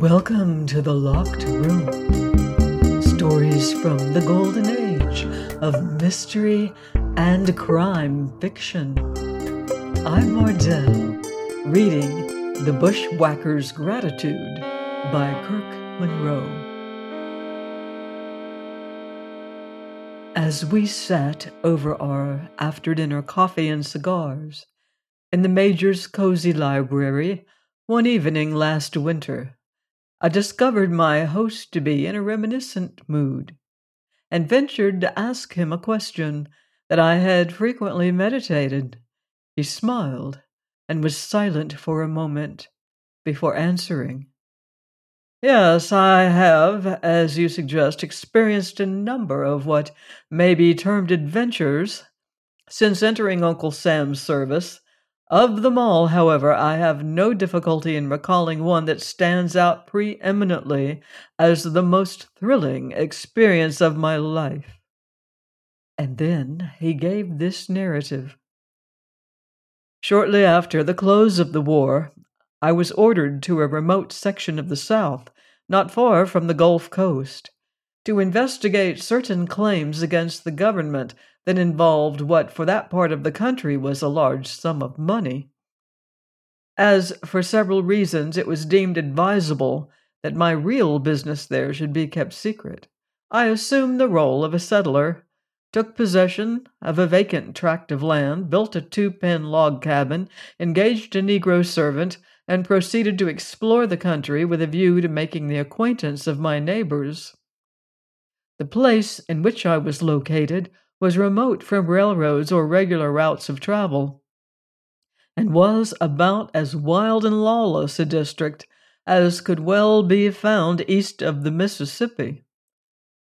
Welcome to the Locked Room. Stories from the golden age of mystery and crime fiction. I'm Mardell, reading The Bushwhacker's Gratitude by Kirke Munroe. As we sat over our after dinner coffee and cigars in the Major's cozy library one evening last winter, I discovered my host to be in a reminiscent mood, and ventured to ask him a question that I had frequently meditated. He smiled and was silent for a moment before answering. Yes, I have, as you suggest, experienced a number of what may be termed adventures since entering Uncle Sam's service of them all, however, I have no difficulty in recalling one that stands out preeminently as the most thrilling experience of my life. And then he gave this narrative. Shortly after the close of the war, I was ordered to a remote section of the South, not far from the Gulf Coast, to investigate certain claims against the government that involved what for that part of the country was a large sum of money. As for several reasons it was deemed advisable that my real business there should be kept secret, I assumed the role of a settler, took possession of a vacant tract of land, built a two pen log cabin, engaged a Negro servant, and proceeded to explore the country with a view to making the acquaintance of my neighbors. The place in which I was located was remote from railroads or regular routes of travel, and was about as wild and lawless a district as could well be found east of the Mississippi.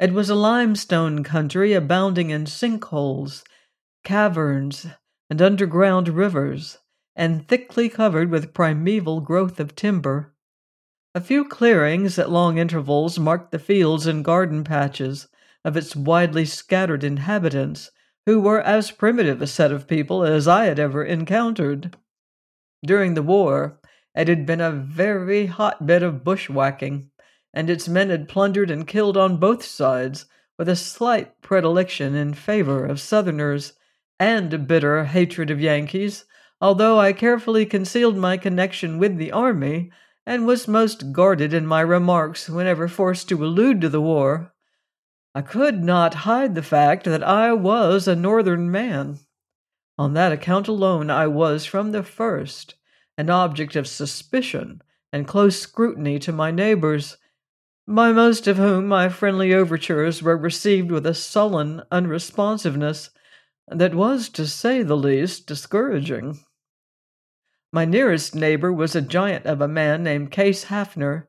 It was a limestone country abounding in sinkholes, caverns, and underground rivers, and thickly covered with primeval growth of timber. A few clearings at long intervals marked the fields and garden patches, of its widely scattered inhabitants, who were as primitive a set of people as I had ever encountered. During the war, it had been a very hotbed of bushwhacking, and its men had plundered and killed on both sides, with a slight predilection in favor of Southerners and a bitter hatred of Yankees, although I carefully concealed my connection with the army and was most guarded in my remarks whenever forced to allude to the war. I could not hide the fact that I was a Northern man. On that account alone, I was from the first an object of suspicion and close scrutiny to my neighbors, by most of whom my friendly overtures were received with a sullen unresponsiveness that was, to say the least, discouraging. My nearest neighbor was a giant of a man named Case Hafner,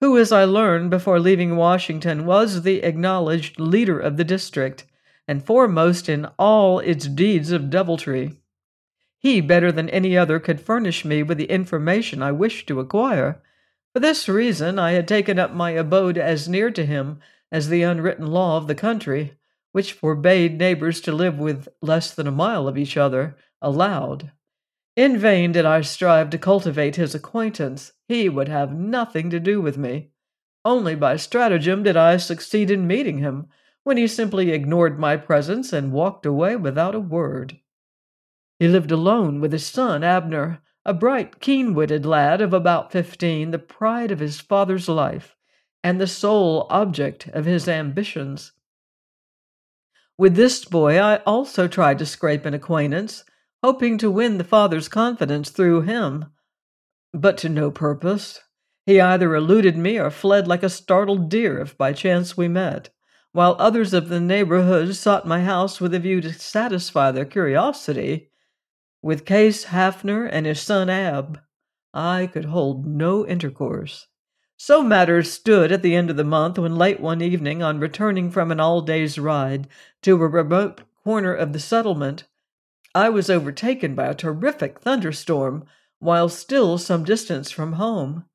who, as I learned before leaving Washington, was the acknowledged leader of the district and foremost in all its deeds of deviltry. He, better than any other, could furnish me with the information I wished to acquire. For this reason, I had taken up my abode as near to him as the unwritten law of the country, which forbade neighbors to live with less than a mile of each other, allowed. In vain did I strive to cultivate his acquaintance. He would have nothing to do with me. Only by stratagem did I succeed in meeting him, when he simply ignored my presence and walked away without a word. He lived alone with his son Abner, a bright, keen witted lad of about fifteen, the pride of his father's life, and the sole object of his ambitions. With this boy I also tried to scrape an acquaintance, hoping to win the father's confidence through him. But to no purpose. He either eluded me or fled like a startled deer if by chance we met, while others of the neighborhood sought my house with a view to satisfy their curiosity. With Case Hafner and his son Ab, I could hold no intercourse. So matters stood at the end of the month when late one evening, on returning from an all day's ride to a remote corner of the settlement, I was overtaken by a terrific thunderstorm while still some distance from home.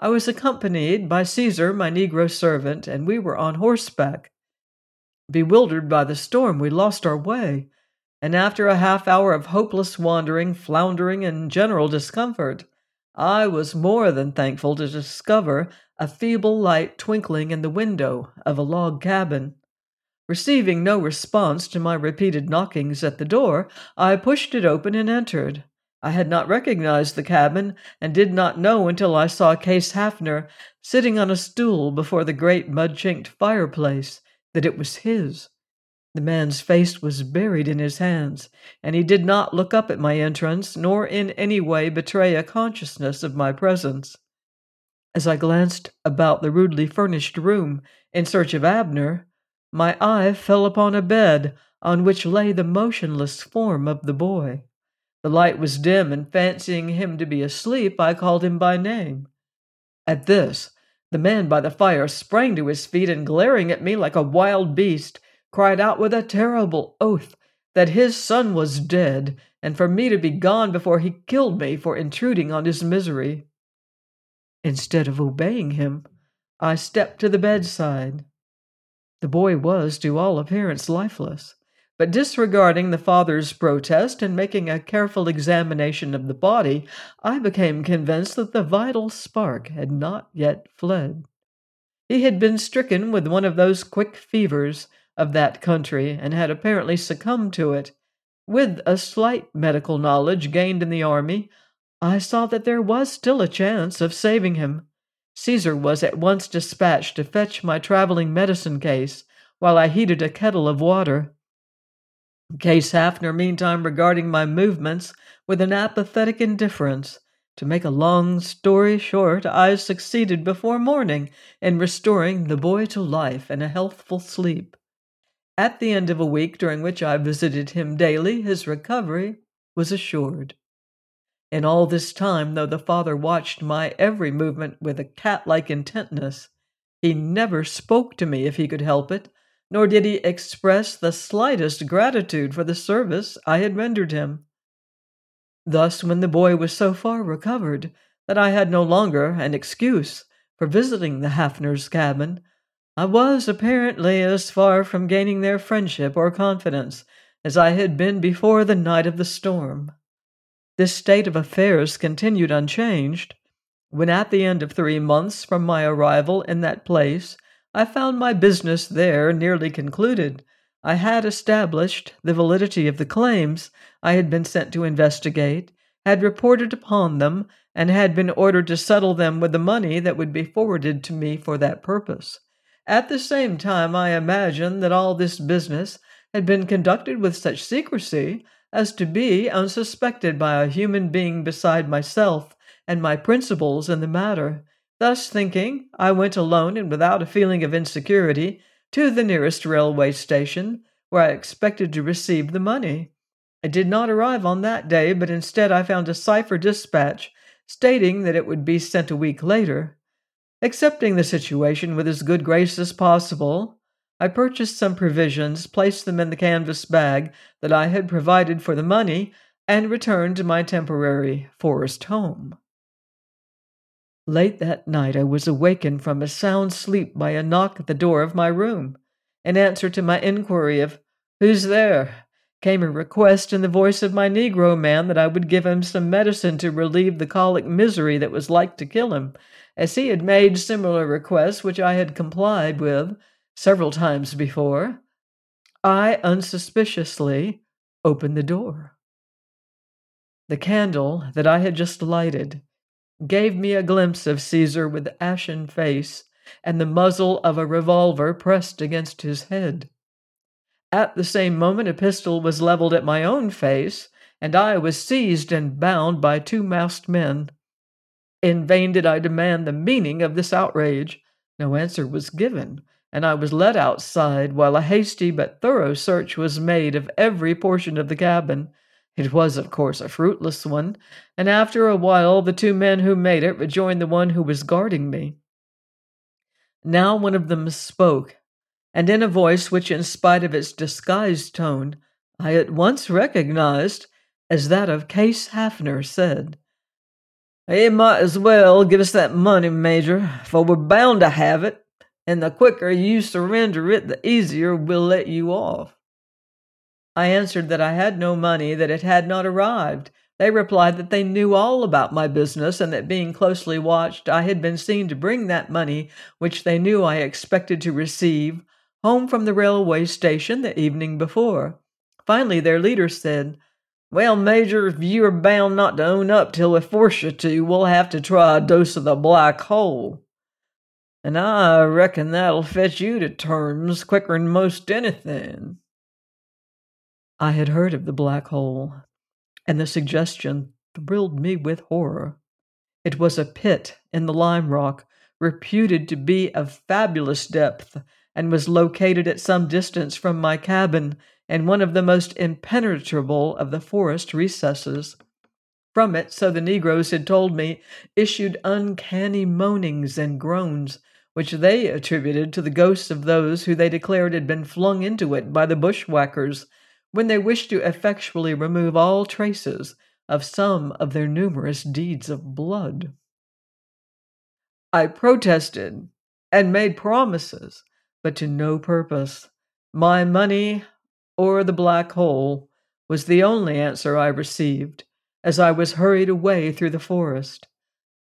I was accompanied by Caesar, my Negro servant, and we were on horseback. Bewildered by the storm, we lost our way, and after a half hour of hopeless wandering, floundering, and general discomfort, I was more than thankful to discover a feeble light twinkling in the window of a log cabin. Receiving no response to my repeated knockings at the door, I pushed it open and entered. I had not recognized the cabin and did not know until I saw Case Hafner sitting on a stool before the great mud chinked fireplace that it was his. The man's face was buried in his hands, and he did not look up at my entrance, nor in any way betray a consciousness of my presence. As I glanced about the rudely furnished room in search of Abner, my eye fell upon a bed on which lay the motionless form of the boy. The light was dim, and fancying him to be asleep, I called him by name. At this, the man by the fire sprang to his feet and, glaring at me like a wild beast, cried out with a terrible oath that his son was dead, and for me to be gone before he killed me for intruding on his misery. Instead of obeying him, I stepped to the bedside. The boy was, to all appearance, lifeless, but disregarding the father's protest and making a careful examination of the body, I became convinced that the vital spark had not yet fled. He had been stricken with one of those quick fevers of that country and had apparently succumbed to it. With a slight medical knowledge gained in the army, I saw that there was still a chance of saving him. Caesar was at once dispatched to fetch my traveling medicine case while I heated a kettle of water. Case Hafner, meantime, regarding my movements with an apathetic indifference. To make a long story short, I succeeded before morning in restoring the boy to life and a healthful sleep. At the end of a week during which I visited him daily, his recovery was assured. In all this time, though the father watched my every movement with a cat like intentness, he never spoke to me if he could help it, nor did he express the slightest gratitude for the service I had rendered him. Thus, when the boy was so far recovered that I had no longer an excuse for visiting the Hafner's cabin, I was apparently as far from gaining their friendship or confidence as I had been before the night of the storm. This state of affairs continued unchanged when, at the end of three months from my arrival in that place, I found my business there nearly concluded. I had established the validity of the claims I had been sent to investigate, had reported upon them, and had been ordered to settle them with the money that would be forwarded to me for that purpose. At the same time, I imagine that all this business had been conducted with such secrecy as to be unsuspected by a human being beside myself and my principals in the matter. Thus thinking, I went alone and without a feeling of insecurity to the nearest railway station, where I expected to receive the money. I did not arrive on that day, but instead I found a cipher dispatch stating that it would be sent a week later. Accepting the situation with as good grace as possible, I purchased some provisions, placed them in the canvas bag that I had provided for the money, and returned to my temporary forest home. Late that night, I was awakened from a sound sleep by a knock at the door of my room. In answer to my inquiry of, Who's there? came a request in the voice of my Negro man that I would give him some medicine to relieve the colic misery that was like to kill him, as he had made similar requests which I had complied with several times before, I unsuspiciously opened the door. The candle that I had just lighted gave me a glimpse of Caesar with ashen face and the muzzle of a revolver pressed against his head. At the same moment, a pistol was leveled at my own face, and I was seized and bound by two masked men. In vain did I demand the meaning of this outrage. No answer was given, and I was led outside while a hasty but thorough search was made of every portion of the cabin. It was, of course, a fruitless one, and after a while the two men who made it rejoined the one who was guarding me. Now one of them spoke, and in a voice which, in spite of its disguised tone, I at once recognized as that of Case Hafner, said, "You might as well give us that money, Major, for we're bound to have it, and the quicker you surrender it, the easier we'll let you off." I answered that I had no money, that it had not arrived, They replied that they knew all about my business and that being closely watched, I had been seen to bring that money, which they knew I expected to receive, home from the railway station the evening before. Finally, their leader said, Well, Major, if you are bound not to own up till we force you to, we'll have to try a dose of the black hole. And I reckon that'll fetch you to terms quicker'n most anything. I had heard of the black hole, and the suggestion thrilled me with horror. It was a pit in the lime rock, reputed to be of fabulous depth, and was located at some distance from my cabin in one of the most impenetrable of the forest recesses. From it, so the negroes had told me, issued uncanny moanings and groans, which they attributed to the ghosts of those who they declared had been flung into it by the bushwhackers when they wished to effectually remove all traces of some of their numerous deeds of blood. I protested and made promises, but to no purpose. My money or the black hole was the only answer I received as I was hurried away through the forest.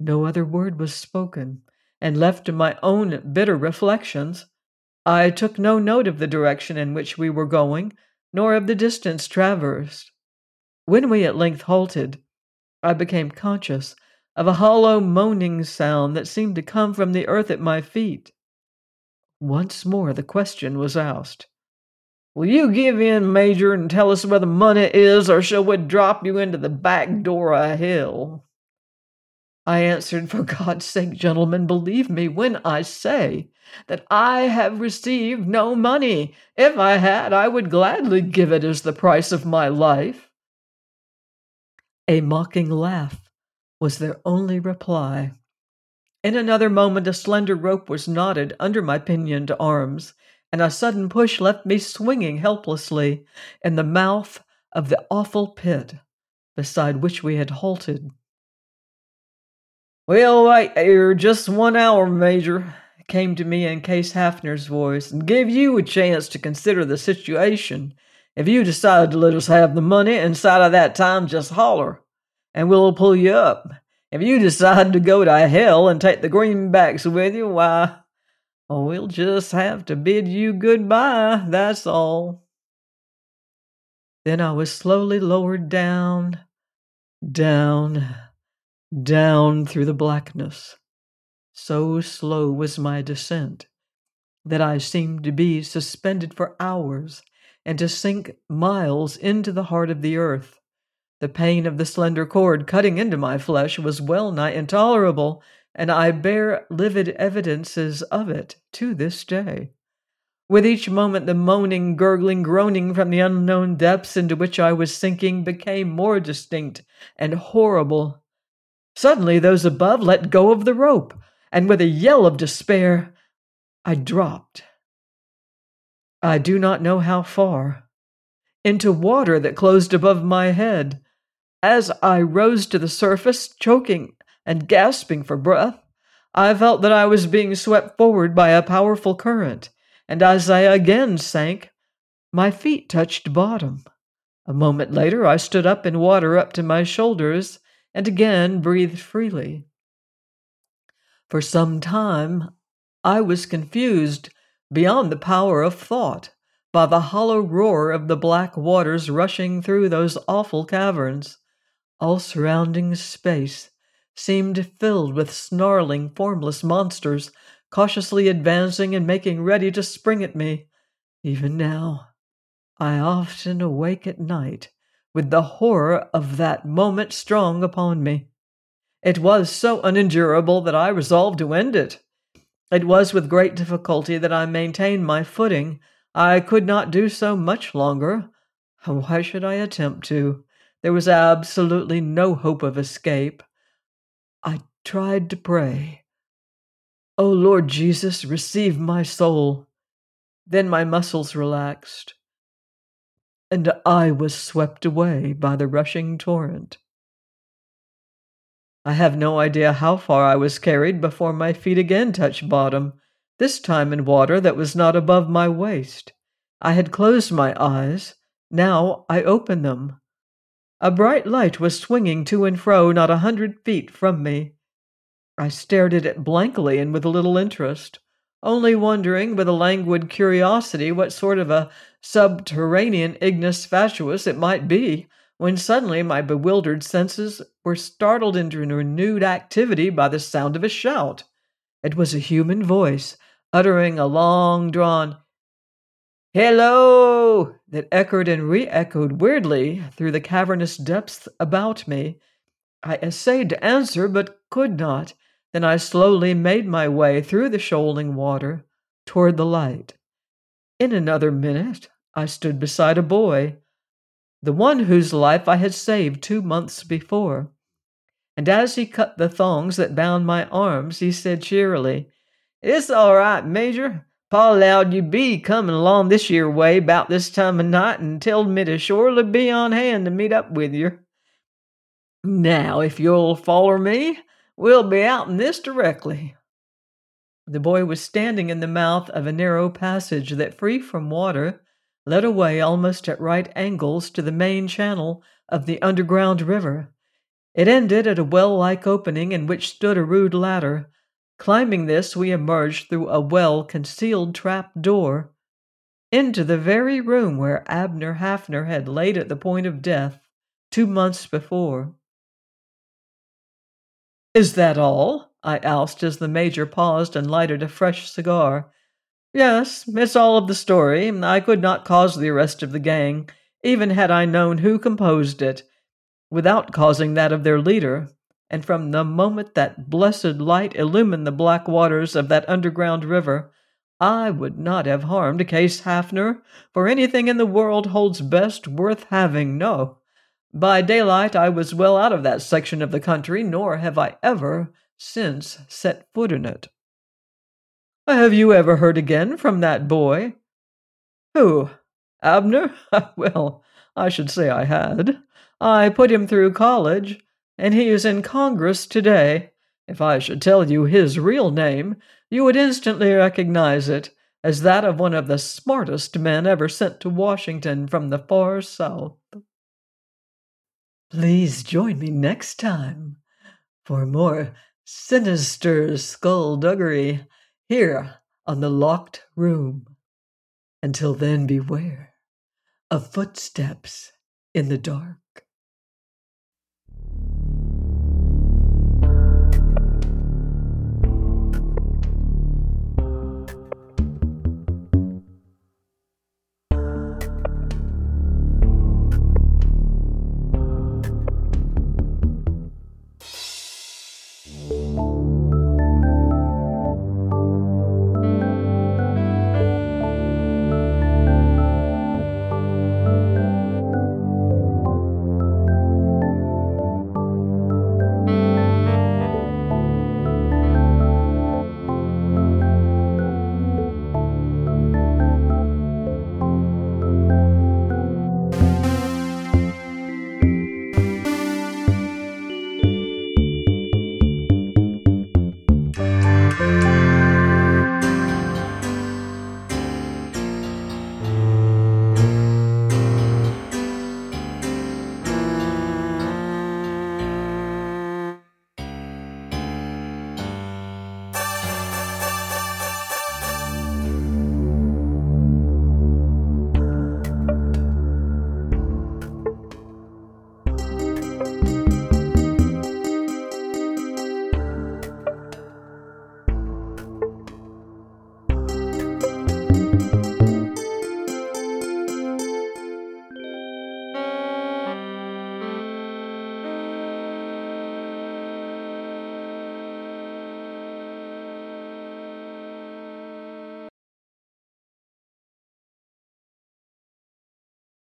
No other word was spoken, and left to my own bitter reflections, I took no note of the direction in which we were going nor of the distance traversed. When we at length halted, I became conscious of a hollow moaning sound that seemed to come from the earth at my feet. Once more the question was asked. Will you give in, Major, and tell us where the money is, or shall we drop you into the back door of hell? I answered, For God's sake, gentlemen, believe me when I say that I have received no money. If I had, I would gladly give it as the price of my life. A mocking laugh was their only reply. In another moment, a slender rope was knotted under my pinioned arms, and a sudden push left me swinging helplessly in the mouth of the awful pit beside which we had halted. We'll wait here just one hour, Major, came to me in Case Hafner's voice, and give you a chance to consider the situation. If you decide to let us have the money inside of that time, just holler, and we'll pull you up. If you decide to go to hell and take the greenbacks with you, why, we'll just have to bid you goodbye, that's all. Then I was slowly lowered down, down, down through the blackness. So slow was my descent that I seemed to be suspended for hours and to sink miles into the heart of the earth. The pain of the slender cord cutting into my flesh was well nigh intolerable, and I bear livid evidences of it to this day. With each moment, the moaning, gurgling, groaning from the unknown depths into which I was sinking became more distinct and horrible. Suddenly, those above let go of the rope, and with a yell of despair, I dropped. I do not know how far. Into water that closed above my head. As I rose to the surface, choking and gasping for breath, I felt that I was being swept forward by a powerful current, and as I again sank, my feet touched bottom. A moment later, I stood up in water up to my shoulders and again breathed freely. For some time, I was confused beyond the power of thought by the hollow roar of the black waters rushing through those awful caverns. All surrounding space seemed filled with snarling, formless monsters, cautiously advancing and making ready to spring at me. Even now, I often awake at night with the horror of that moment strong upon me. It was so unendurable that I resolved to end it. It was with great difficulty that I maintained my footing. I could not do so much longer. Why should I attempt to? There was absolutely no hope of escape. I tried to pray. O oh Lord Jesus, receive my soul. Then my muscles relaxed and I was swept away by the rushing torrent. I have no idea how far I was carried before my feet again touched bottom, this time in water that was not above my waist. I had closed my eyes. Now I opened them. A bright light was swinging to and fro not a hundred feet from me. I stared at it blankly and with a little interest, only wondering with a languid curiosity what sort of a subterranean ignis fatuus it might be, when suddenly my bewildered senses were startled into renewed activity by the sound of a shout. It was a human voice, uttering a long drawn Hello! that echoed and re echoed weirdly through the cavernous depths about me. I essayed to answer, but could not. Then I slowly made my way through the shoaling water toward the light. In another minute, I stood beside a boy, the one whose life I had saved two months before. And as he cut the thongs that bound my arms, he said cheerily, It's all right, Major. Pa allowed you be comin' along this yer way about this time of night and telled me to shorely be on hand to meet up with yer. Now, if you'll foller me, we'll be out in this directly. The boy was standing in the mouth of a narrow passage that, free from water, led away almost at right angles to the main channel of the underground river. It ended at a well like opening in which stood a rude ladder, Climbing this, we emerged through a well concealed trap door into the very room where Abner Hafner had laid at the point of death two months before. Is that all? I asked as the Major paused and lighted a fresh cigar. Yes, miss all of the story. I could not cause the arrest of the gang, even had I known who composed it, without causing that of their leader and from the moment that blessed light illumined the black waters of that underground river, I would not have harmed Case Hafner for anything in the world holds best worth having, no. By daylight I was well out of that section of the country, nor have I ever since set foot in it. Have you ever heard again from that boy? Who? Abner? well, I should say I had. I put him through college, and he is in Congress today. If I should tell you his real name, you would instantly recognize it as that of one of the smartest men ever sent to Washington from the far South. Please join me next time for more sinister skullduggery here on the locked room. Until then, beware of footsteps in the dark.